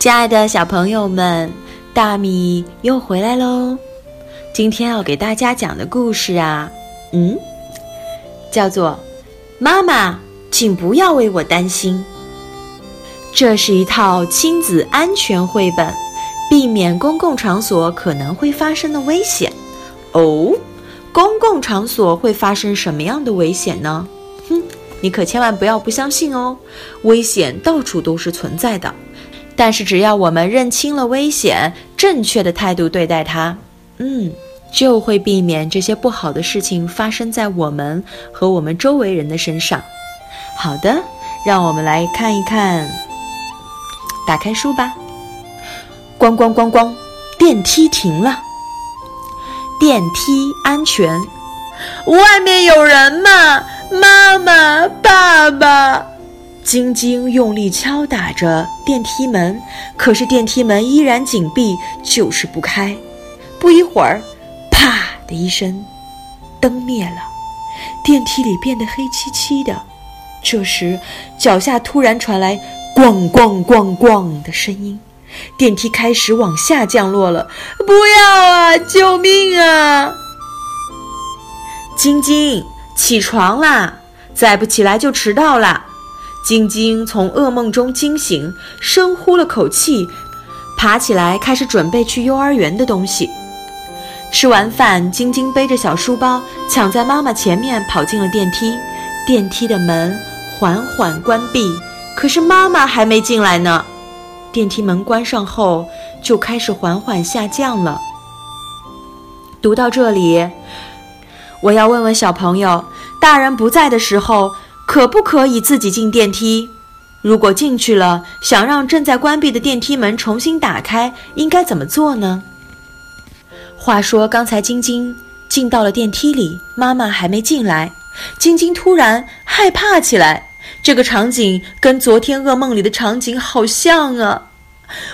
亲爱的小朋友们，大米又回来喽！今天要给大家讲的故事啊，嗯，叫做《妈妈，请不要为我担心》。这是一套亲子安全绘本，避免公共场所可能会发生的危险。哦，公共场所会发生什么样的危险呢？哼，你可千万不要不相信哦，危险到处都是存在的。但是只要我们认清了危险，正确的态度对待它，嗯，就会避免这些不好的事情发生在我们和我们周围人的身上。好的，让我们来看一看。打开书吧。咣咣咣咣，电梯停了。电梯安全。外面有人吗？妈妈，爸爸。晶晶用力敲打着电梯门，可是电梯门依然紧闭，就是不开。不一会儿，啪的一声，灯灭了，电梯里变得黑漆漆的。这时，脚下突然传来“咣咣咣咣”的声音，电梯开始往下降落了。不要啊！救命啊！晶晶，起床啦！再不起来就迟到啦！晶晶从噩梦中惊醒，深呼了口气，爬起来开始准备去幼儿园的东西。吃完饭，晶晶背着小书包，抢在妈妈前面跑进了电梯。电梯的门缓缓关闭，可是妈妈还没进来呢。电梯门关上后，就开始缓缓下降了。读到这里，我要问问小朋友：大人不在的时候。可不可以自己进电梯？如果进去了，想让正在关闭的电梯门重新打开，应该怎么做呢？话说，刚才晶晶进到了电梯里，妈妈还没进来，晶晶突然害怕起来。这个场景跟昨天噩梦里的场景好像啊！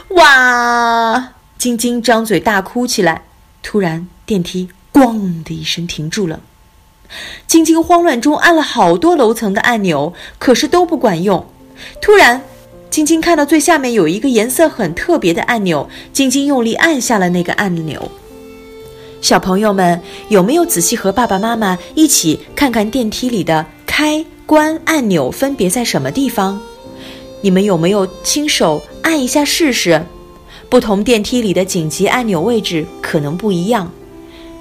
哇！晶晶张嘴大哭起来。突然，电梯“咣”的一声停住了。晶晶慌乱中按了好多楼层的按钮，可是都不管用。突然，晶晶看到最下面有一个颜色很特别的按钮，晶晶用力按下了那个按钮。小朋友们有没有仔细和爸爸妈妈一起看看电梯里的开关按钮分别在什么地方？你们有没有亲手按一下试试？不同电梯里的紧急按钮位置可能不一样，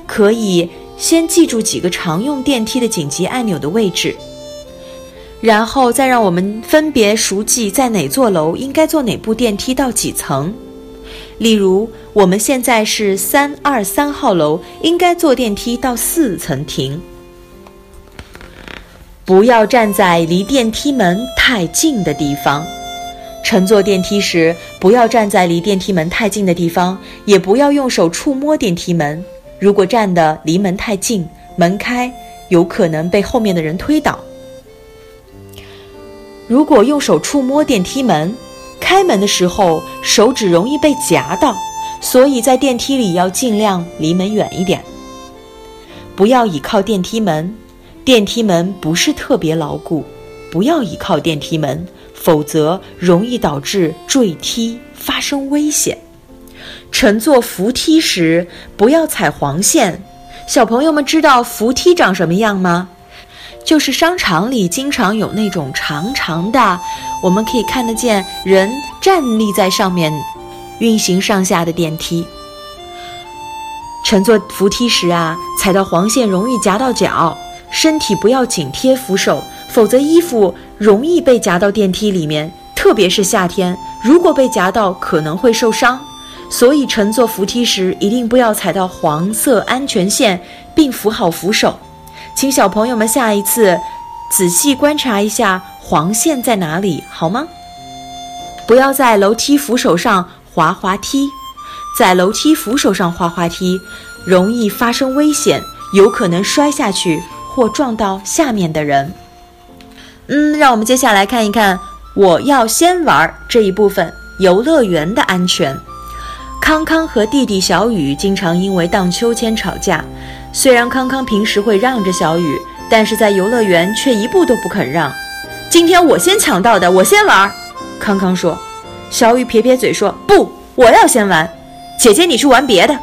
可以。先记住几个常用电梯的紧急按钮的位置，然后再让我们分别熟记在哪座楼应该坐哪部电梯到几层。例如，我们现在是三二三号楼，应该坐电梯到四层停。不要站在离电梯门太近的地方。乘坐电梯时，不要站在离电梯门太近的地方，也不要用手触摸电梯门。如果站的离门太近，门开有可能被后面的人推倒。如果用手触摸电梯门，开门的时候手指容易被夹到，所以在电梯里要尽量离门远一点。不要倚靠电梯门，电梯门不是特别牢固，不要倚靠电梯门，否则容易导致坠梯，发生危险。乘坐扶梯时不要踩黄线。小朋友们知道扶梯长什么样吗？就是商场里经常有那种长长的，我们可以看得见人站立在上面运行上下的电梯。乘坐扶梯时啊，踩到黄线容易夹到脚，身体不要紧贴扶手，否则衣服容易被夹到电梯里面。特别是夏天，如果被夹到，可能会受伤。所以乘坐扶梯时，一定不要踩到黄色安全线，并扶好扶手。请小朋友们下一次仔细观察一下黄线在哪里，好吗？不要在楼梯扶手上滑滑梯，在楼梯扶手上滑滑梯容易发生危险，有可能摔下去或撞到下面的人。嗯，让我们接下来看一看我要先玩这一部分游乐园的安全。康康和弟弟小雨经常因为荡秋千吵架。虽然康康平时会让着小雨，但是在游乐园却一步都不肯让。今天我先抢到的，我先玩。康康说：“小雨撇撇嘴说：“不，我要先玩。姐姐，你去玩别的。”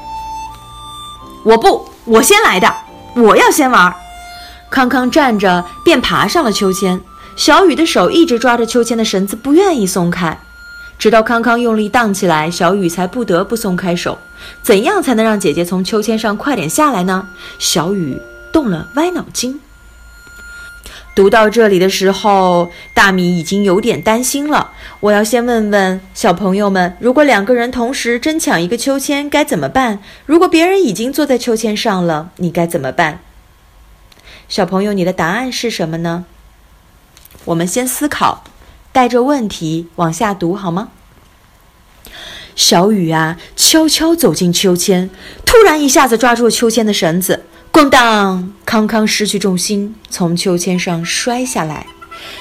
我不，我先来的，我要先玩。康康站着便爬上了秋千，小雨的手一直抓着秋千的绳子，不愿意松开。直到康康用力荡起来，小雨才不得不松开手。怎样才能让姐姐从秋千上快点下来呢？小雨动了歪脑筋。读到这里的时候，大米已经有点担心了。我要先问问小朋友们：如果两个人同时争抢一个秋千，该怎么办？如果别人已经坐在秋千上了，你该怎么办？小朋友，你的答案是什么呢？我们先思考，带着问题往下读好吗？小雨啊，悄悄走进秋千，突然一下子抓住了秋千的绳子。咣当！康康失去重心，从秋千上摔下来。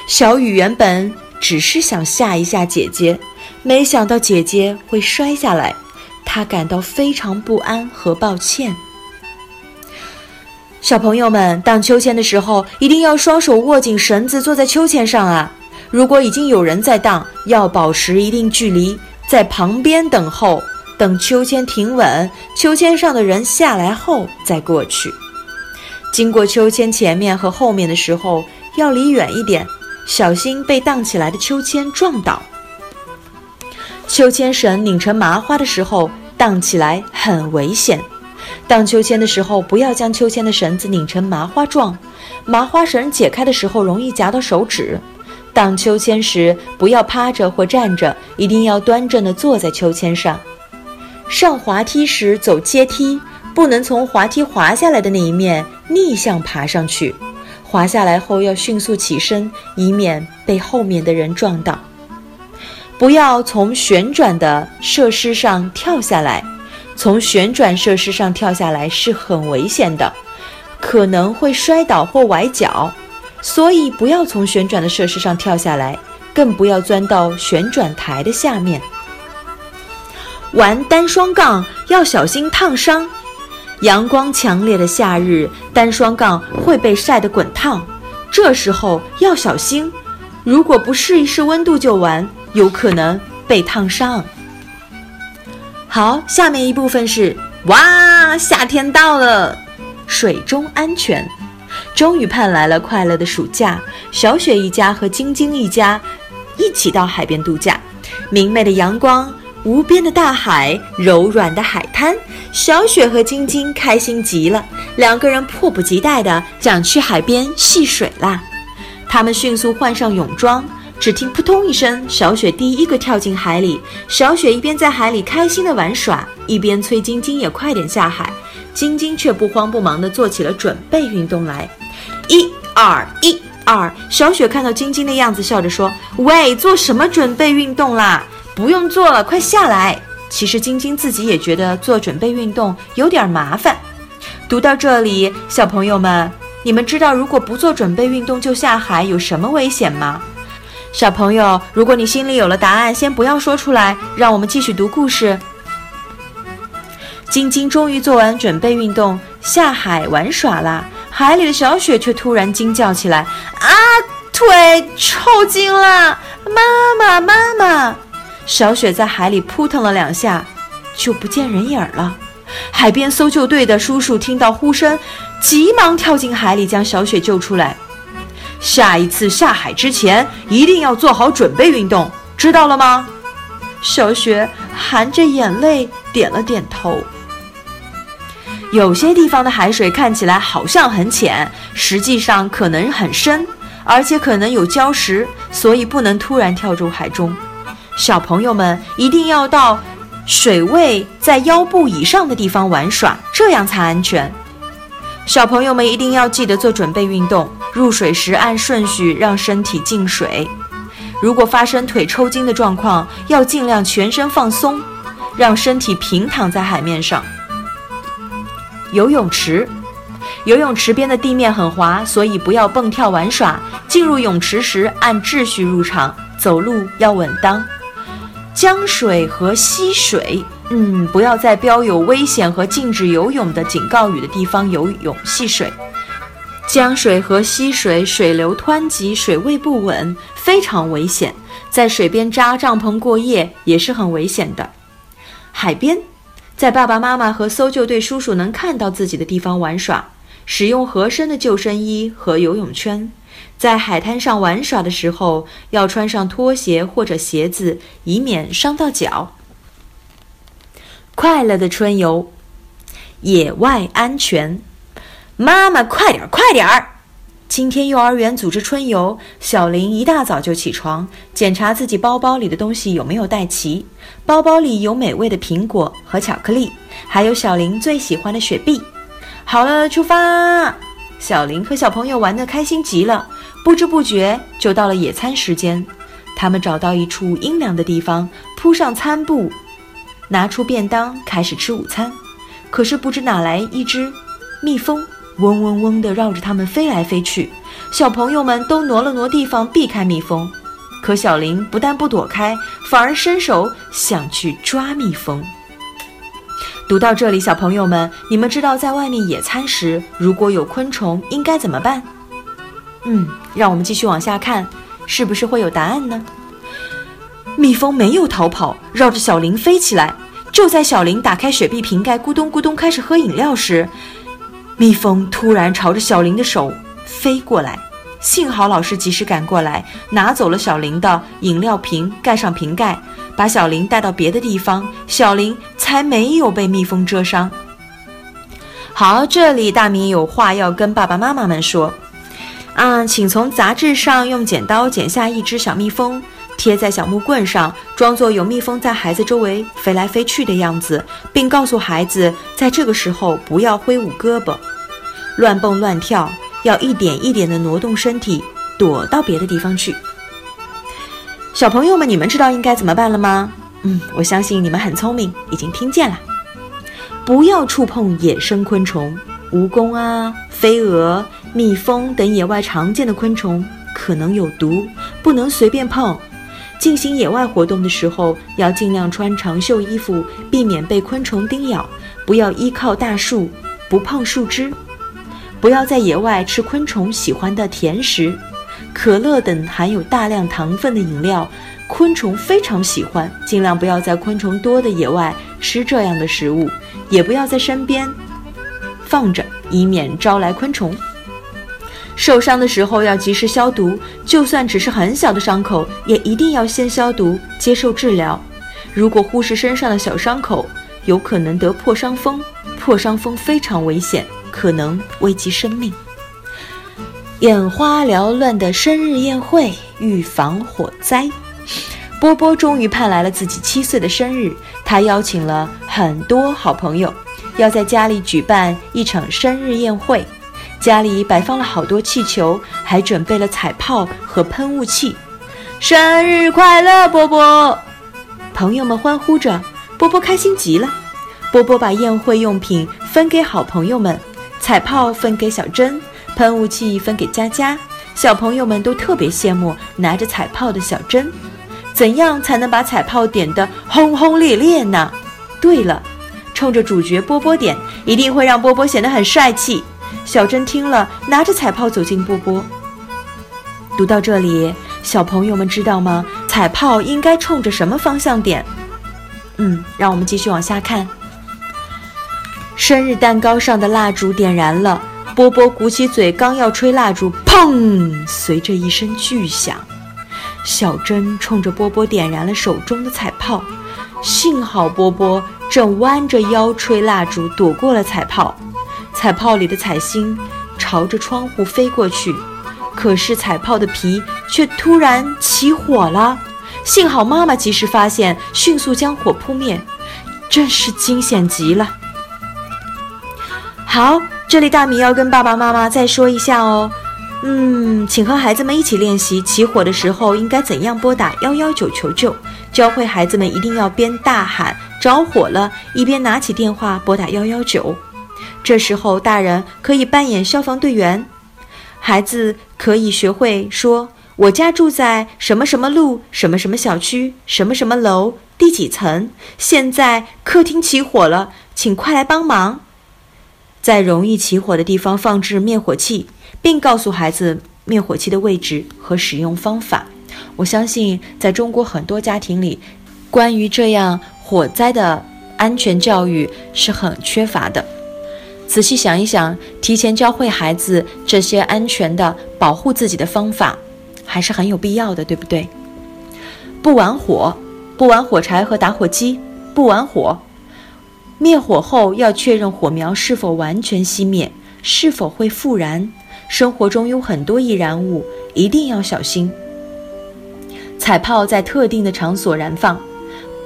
小雨原本只是想吓一吓姐姐，没想到姐姐会摔下来，他感到非常不安和抱歉。小朋友们，荡秋千的时候一定要双手握紧绳子，坐在秋千上啊！如果已经有人在荡，要保持一定距离，在旁边等候。等秋千停稳，秋千上的人下来后再过去。经过秋千前面和后面的时候，要离远一点，小心被荡起来的秋千撞倒。秋千绳拧成麻花的时候，荡起来很危险。荡秋千的时候，不要将秋千的绳子拧成麻花状，麻花绳解开的时候容易夹到手指。荡秋千时，不要趴着或站着，一定要端正地坐在秋千上。上滑梯时走阶梯，不能从滑梯滑下来的那一面逆向爬上去。滑下来后要迅速起身，以免被后面的人撞到。不要从旋转的设施上跳下来，从旋转设施上跳下来是很危险的，可能会摔倒或崴脚。所以不要从旋转的设施上跳下来，更不要钻到旋转台的下面。玩单双杠要小心烫伤，阳光强烈的夏日，单双杠会被晒得滚烫，这时候要小心。如果不试一试温度就玩，有可能被烫伤。好，下面一部分是哇，夏天到了，水中安全，终于盼来了快乐的暑假。小雪一家和晶晶一家一起到海边度假，明媚的阳光。无边的大海，柔软的海滩，小雪和晶晶开心极了。两个人迫不及待地想去海边戏水啦。他们迅速换上泳装，只听扑通一声，小雪第一个跳进海里。小雪一边在海里开心地玩耍，一边催晶晶也快点下海。晶晶却不慌不忙地做起了准备运动来。一二一二，小雪看到晶晶的样子，笑着说：“喂，做什么准备运动啦？”不用做了，快下来！其实晶晶自己也觉得做准备运动有点麻烦。读到这里，小朋友们，你们知道如果不做准备运动就下海有什么危险吗？小朋友，如果你心里有了答案，先不要说出来，让我们继续读故事。晶晶终于做完准备运动，下海玩耍啦。海里的小雪却突然惊叫起来：“啊，腿抽筋了！妈妈，妈妈！”小雪在海里扑腾了两下，就不见人影了。海边搜救队的叔叔听到呼声，急忙跳进海里将小雪救出来。下一次下海之前，一定要做好准备运动，知道了吗？小雪含着眼泪点了点头。有些地方的海水看起来好像很浅，实际上可能很深，而且可能有礁石，所以不能突然跳入海中。小朋友们一定要到水位在腰部以上的地方玩耍，这样才安全。小朋友们一定要记得做准备运动，入水时按顺序让身体进水。如果发生腿抽筋的状况，要尽量全身放松，让身体平躺在海面上。游泳池，游泳池边的地面很滑，所以不要蹦跳玩耍。进入泳池时按秩序入场，走路要稳当。江水和溪水，嗯，不要在标有危险和禁止游泳的警告语的地方游泳戏水。江水和溪水水流湍急，水位不稳，非常危险。在水边扎帐篷过夜也是很危险的。海边，在爸爸妈妈和搜救队叔叔能看到自己的地方玩耍，使用合身的救生衣和游泳圈。在海滩上玩耍的时候，要穿上拖鞋或者鞋子，以免伤到脚。快乐的春游，野外安全。妈妈，快点儿，快点儿！今天幼儿园组织春游，小林一大早就起床，检查自己包包里的东西有没有带齐。包包里有美味的苹果和巧克力，还有小林最喜欢的雪碧。好了，出发！小林和小朋友玩得开心极了，不知不觉就到了野餐时间。他们找到一处阴凉的地方，铺上餐布，拿出便当，开始吃午餐。可是不知哪来一只蜜蜂。嗡嗡嗡地绕着他们飞来飞去，小朋友们都挪了挪地方避开蜜蜂，可小林不但不躲开，反而伸手想去抓蜜蜂。读到这里，小朋友们，你们知道在外面野餐时，如果有昆虫应该怎么办？嗯，让我们继续往下看，是不是会有答案呢？蜜蜂没有逃跑，绕着小林飞起来。就在小林打开雪碧瓶盖，咕咚咕咚开始喝饮料时，蜜蜂突然朝着小林的手飞过来，幸好老师及时赶过来，拿走了小林的饮料瓶，盖上瓶盖，把小林带到别的地方，小林才没有被蜜蜂蛰伤。好，这里大明有话要跟爸爸妈妈们说，啊，请从杂志上用剪刀剪下一只小蜜蜂。贴在小木棍上，装作有蜜蜂在孩子周围飞来飞去的样子，并告诉孩子，在这个时候不要挥舞胳膊、乱蹦乱跳，要一点一点地挪动身体，躲到别的地方去。小朋友们，你们知道应该怎么办了吗？嗯，我相信你们很聪明，已经听见了。不要触碰野生昆虫，蜈蚣啊、飞蛾、蜜蜂等野外常见的昆虫可能有毒，不能随便碰。进行野外活动的时候，要尽量穿长袖衣服，避免被昆虫叮咬。不要依靠大树，不碰树枝。不要在野外吃昆虫喜欢的甜食、可乐等含有大量糖分的饮料，昆虫非常喜欢。尽量不要在昆虫多的野外吃这样的食物，也不要在身边放着，以免招来昆虫。受伤的时候要及时消毒，就算只是很小的伤口，也一定要先消毒，接受治疗。如果忽视身上的小伤口，有可能得破伤风，破伤风非常危险，可能危及生命。眼花缭乱的生日宴会，预防火灾。波波终于盼来了自己七岁的生日，他邀请了很多好朋友，要在家里举办一场生日宴会。家里摆放了好多气球，还准备了彩炮和喷雾器。生日快乐，波波！朋友们欢呼着，波波开心极了。波波把宴会用品分给好朋友们，彩炮分给小珍，喷雾器分给佳佳。小朋友们都特别羡慕拿着彩炮的小珍。怎样才能把彩炮点得轰轰烈烈呢？对了，冲着主角波波点，一定会让波波显得很帅气。小珍听了，拿着彩炮走进波波。读到这里，小朋友们知道吗？彩炮应该冲着什么方向点？嗯，让我们继续往下看。生日蛋糕上的蜡烛点燃了，波波鼓起嘴，刚要吹蜡烛，砰！随着一声巨响，小珍冲着波波点燃了手中的彩炮。幸好波波正弯着腰吹蜡烛，躲过了彩炮。彩炮里的彩星朝着窗户飞过去，可是彩炮的皮却突然起火了。幸好妈妈及时发现，迅速将火扑灭，真是惊险极了。好，这里大米要跟爸爸妈妈再说一下哦。嗯，请和孩子们一起练习起火的时候应该怎样拨打幺幺九求救，教会孩子们一定要边大喊着火了，一边拿起电话拨打幺幺九。这时候，大人可以扮演消防队员，孩子可以学会说：“我家住在什么什么路、什么什么小区、什么什么楼、第几层，现在客厅起火了，请快来帮忙。”在容易起火的地方放置灭火器，并告诉孩子灭火器的位置和使用方法。我相信，在中国很多家庭里，关于这样火灾的安全教育是很缺乏的。仔细想一想，提前教会孩子这些安全的保护自己的方法，还是很有必要的，对不对？不玩火，不玩火柴和打火机，不玩火。灭火后要确认火苗是否完全熄灭，是否会复燃。生活中有很多易燃物，一定要小心。彩炮在特定的场所燃放，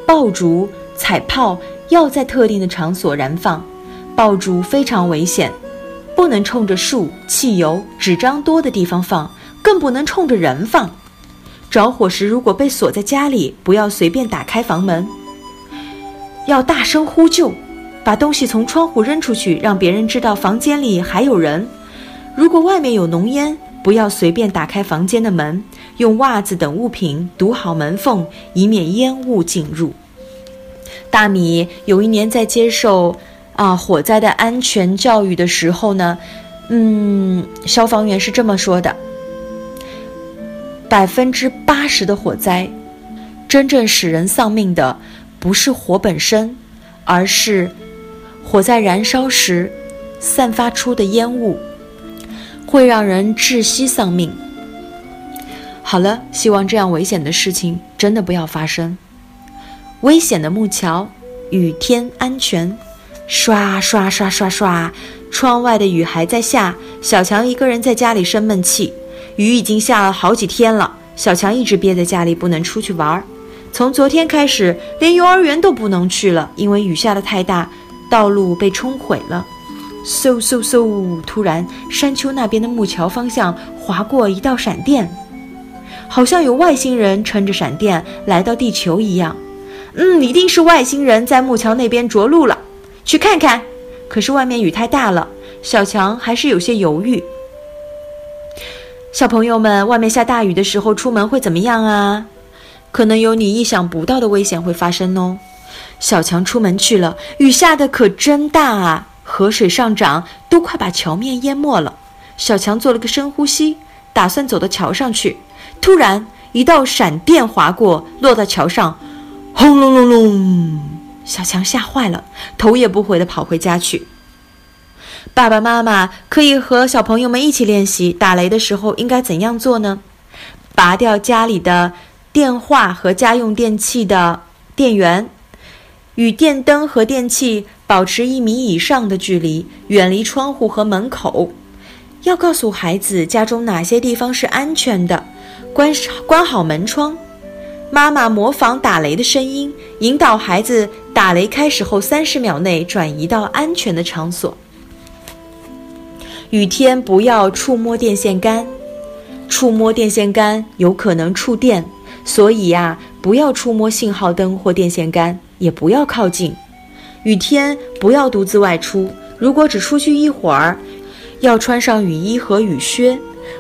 爆竹、彩炮要在特定的场所燃放。爆竹非常危险，不能冲着树、汽油、纸张多的地方放，更不能冲着人放。着火时，如果被锁在家里，不要随便打开房门，要大声呼救，把东西从窗户扔出去，让别人知道房间里还有人。如果外面有浓烟，不要随便打开房间的门，用袜子等物品堵好门缝，以免烟雾进入。大米有一年在接受。啊，火灾的安全教育的时候呢，嗯，消防员是这么说的：百分之八十的火灾，真正使人丧命的不是火本身，而是火在燃烧时散发出的烟雾，会让人窒息丧命。好了，希望这样危险的事情真的不要发生。危险的木桥，雨天安全。刷刷刷刷刷，窗外的雨还在下。小强一个人在家里生闷气，雨已经下了好几天了。小强一直憋在家里，不能出去玩。从昨天开始，连幼儿园都不能去了，因为雨下的太大，道路被冲毁了。嗖嗖嗖！突然，山丘那边的木桥方向划过一道闪电，好像有外星人撑着闪电来到地球一样。嗯，一定是外星人在木桥那边着陆了。去看看，可是外面雨太大了，小强还是有些犹豫。小朋友们，外面下大雨的时候出门会怎么样啊？可能有你意想不到的危险会发生哦。小强出门去了，雨下的可真大啊，河水上涨，都快把桥面淹没了。小强做了个深呼吸，打算走到桥上去，突然一道闪电划过，落到桥上，轰隆隆隆。小强吓坏了，头也不回地跑回家去。爸爸妈妈可以和小朋友们一起练习打雷的时候应该怎样做呢？拔掉家里的电话和家用电器的电源，与电灯和电器保持一米以上的距离，远离窗户和门口。要告诉孩子家中哪些地方是安全的，关关好门窗。妈妈模仿打雷的声音，引导孩子打雷开始后三十秒内转移到安全的场所。雨天不要触摸电线杆，触摸电线杆有可能触电，所以呀，不要触摸信号灯或电线杆，也不要靠近。雨天不要独自外出，如果只出去一会儿，要穿上雨衣和雨靴，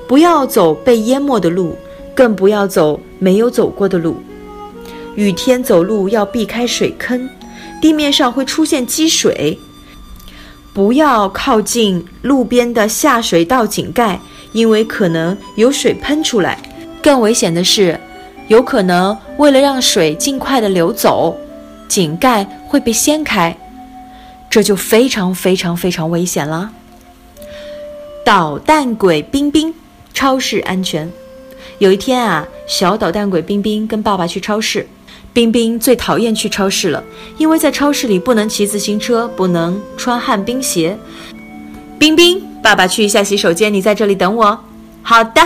不要走被淹没的路。更不要走没有走过的路。雨天走路要避开水坑，地面上会出现积水。不要靠近路边的下水道井盖，因为可能有水喷出来。更危险的是，有可能为了让水尽快的流走，井盖会被掀开，这就非常非常非常危险了。捣蛋鬼冰冰，超市安全。有一天啊，小捣蛋鬼冰冰跟爸爸去超市。冰冰最讨厌去超市了，因为在超市里不能骑自行车，不能穿旱冰鞋。冰冰，爸爸去一下洗手间，你在这里等我。好的。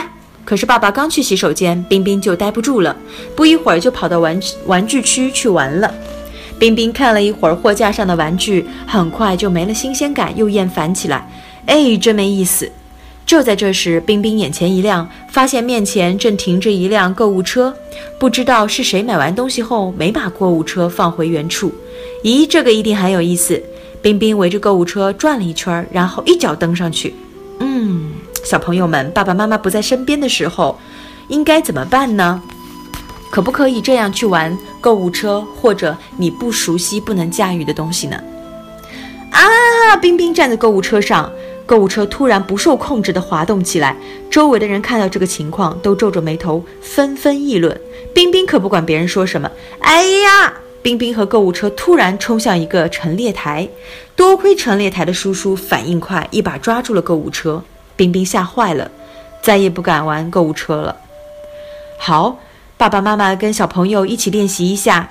可是爸爸刚去洗手间，冰冰就待不住了，不一会儿就跑到玩玩具区去玩了。冰冰看了一会儿货架上的玩具，很快就没了新鲜感，又厌烦起来。哎，真没意思。就在这时，冰冰眼前一亮，发现面前正停着一辆购物车。不知道是谁买完东西后没把购物车放回原处。咦，这个一定很有意思。冰冰围着购物车转了一圈，然后一脚蹬上去。嗯，小朋友们，爸爸妈妈不在身边的时候，应该怎么办呢？可不可以这样去玩购物车，或者你不熟悉、不能驾驭的东西呢？啊！冰冰站在购物车上。购物车突然不受控制地滑动起来，周围的人看到这个情况，都皱着眉头，纷纷议论。冰冰可不管别人说什么，哎呀！冰冰和购物车突然冲向一个陈列台，多亏陈列台的叔叔反应快，一把抓住了购物车。冰冰吓坏了，再也不敢玩购物车了。好，爸爸妈妈跟小朋友一起练习一下，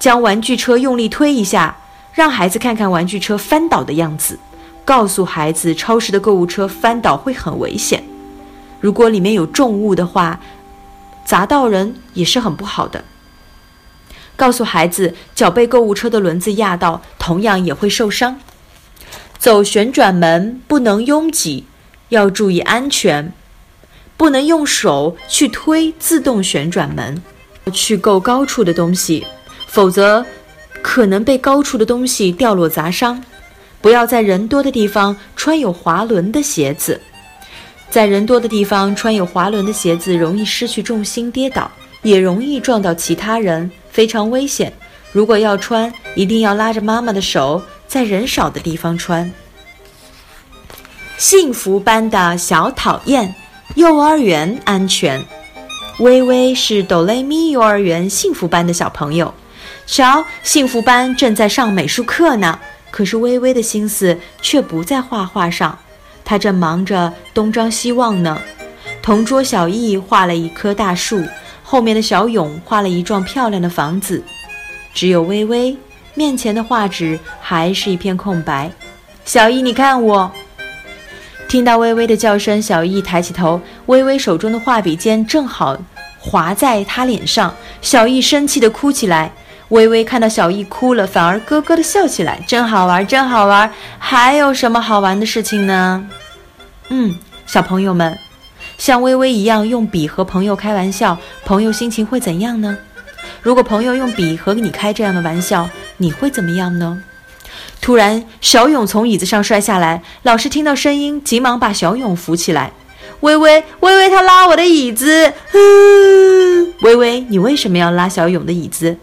将玩具车用力推一下，让孩子看看玩具车翻倒的样子。告诉孩子，超市的购物车翻倒会很危险，如果里面有重物的话，砸到人也是很不好的。告诉孩子，脚被购物车的轮子压到，同样也会受伤。走旋转门不能拥挤，要注意安全。不能用手去推自动旋转门，去够高处的东西，否则可能被高处的东西掉落砸伤。不要在人多的地方穿有滑轮的鞋子，在人多的地方穿有滑轮的鞋子容易失去重心跌倒，也容易撞到其他人，非常危险。如果要穿，一定要拉着妈妈的手，在人少的地方穿。幸福班的小讨厌，幼儿园安全。微微是哆来咪幼儿园幸福班的小朋友，瞧，幸福班正在上美术课呢。可是微微的心思却不在画画上，她正忙着东张西望呢。同桌小易画了一棵大树，后面的小勇画了一幢漂亮的房子，只有微微面前的画纸还是一片空白。小易，你看我！听到微微的叫声，小易抬起头，微微手中的画笔尖正好划在他脸上，小易生气地哭起来。微微看到小易哭了，反而咯咯的笑起来，真好玩，真好玩！还有什么好玩的事情呢？嗯，小朋友们，像微微一样用笔和朋友开玩笑，朋友心情会怎样呢？如果朋友用笔和你开这样的玩笑，你会怎么样呢？突然，小勇从椅子上摔下来，老师听到声音，急忙把小勇扶起来。微微，微微，他拉我的椅子。微微，你为什么要拉小勇的椅子？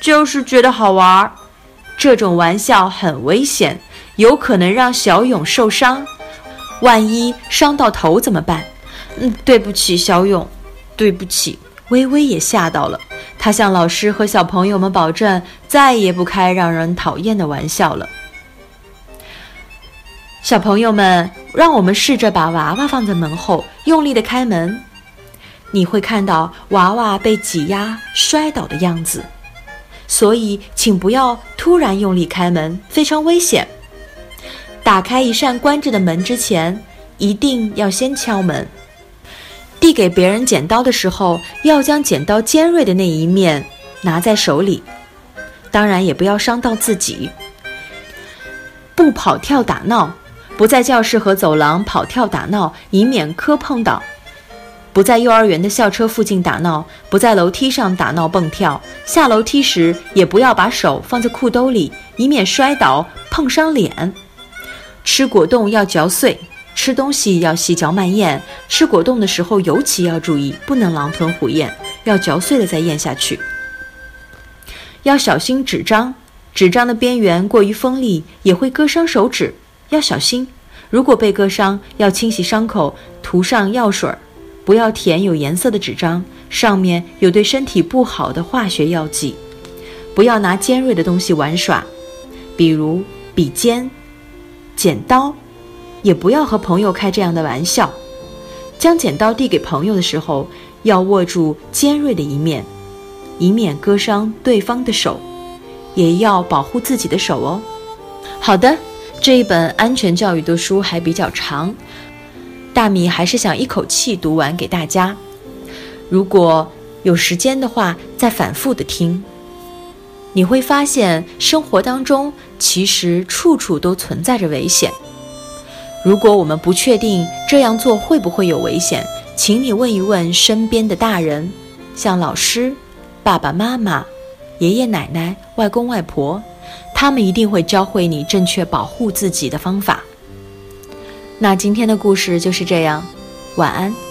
就是觉得好玩儿，这种玩笑很危险，有可能让小勇受伤。万一伤到头怎么办？嗯，对不起，小勇，对不起。微微也吓到了，他向老师和小朋友们保证，再也不开让人讨厌的玩笑了。小朋友们，让我们试着把娃娃放在门后，用力的开门，你会看到娃娃被挤压、摔倒的样子。所以，请不要突然用力开门，非常危险。打开一扇关着的门之前，一定要先敲门。递给别人剪刀的时候，要将剪刀尖锐的那一面拿在手里，当然也不要伤到自己。不跑跳打闹，不在教室和走廊跑跳打闹，以免磕碰到。不在幼儿园的校车附近打闹，不在楼梯上打闹蹦跳。下楼梯时也不要把手放在裤兜里，以免摔倒碰伤脸。吃果冻要嚼碎，吃东西要细嚼慢咽。吃果冻的时候尤其要注意，不能狼吞虎咽，要嚼碎了再咽下去。要小心纸张，纸张的边缘过于锋利也会割伤手指，要小心。如果被割伤，要清洗伤口，涂上药水儿。不要舔有颜色的纸张，上面有对身体不好的化学药剂。不要拿尖锐的东西玩耍，比如笔尖、剪刀。也不要和朋友开这样的玩笑。将剪刀递给朋友的时候，要握住尖锐的一面，以免割伤对方的手，也要保护自己的手哦。好的，这一本安全教育的书还比较长。大米还是想一口气读完给大家。如果有时间的话，再反复的听，你会发现生活当中其实处处都存在着危险。如果我们不确定这样做会不会有危险，请你问一问身边的大人，像老师、爸爸妈妈、爷爷奶奶、外公外婆，他们一定会教会你正确保护自己的方法。那今天的故事就是这样，晚安。